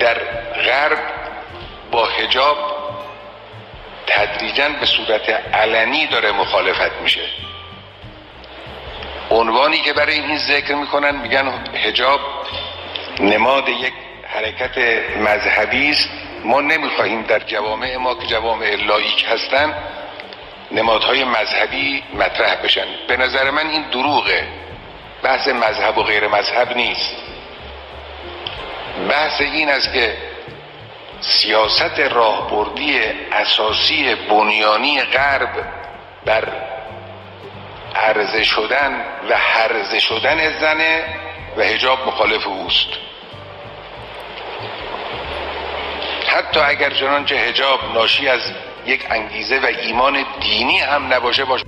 در غرب با هجاب تدریجا به صورت علنی داره مخالفت میشه. عنوانی که برای این ذکر می‌کنن میگن هجاب نماد یک حرکت مذهبی است. ما نمی‌خواهیم در جوامع ما که جوامع لایک هستن نمادهای مذهبی مطرح بشن. به نظر من این دروغه. بحث مذهب و غیر مذهب نیست. بحث این است که سیاست راهبردی اساسی بنیانی غرب بر عرضه شدن و حرزه شدن زنه و هجاب مخالف اوست. حتی اگر چنانچه هجاب ناشی از یک انگیزه و ایمان دینی هم نباشه باشه.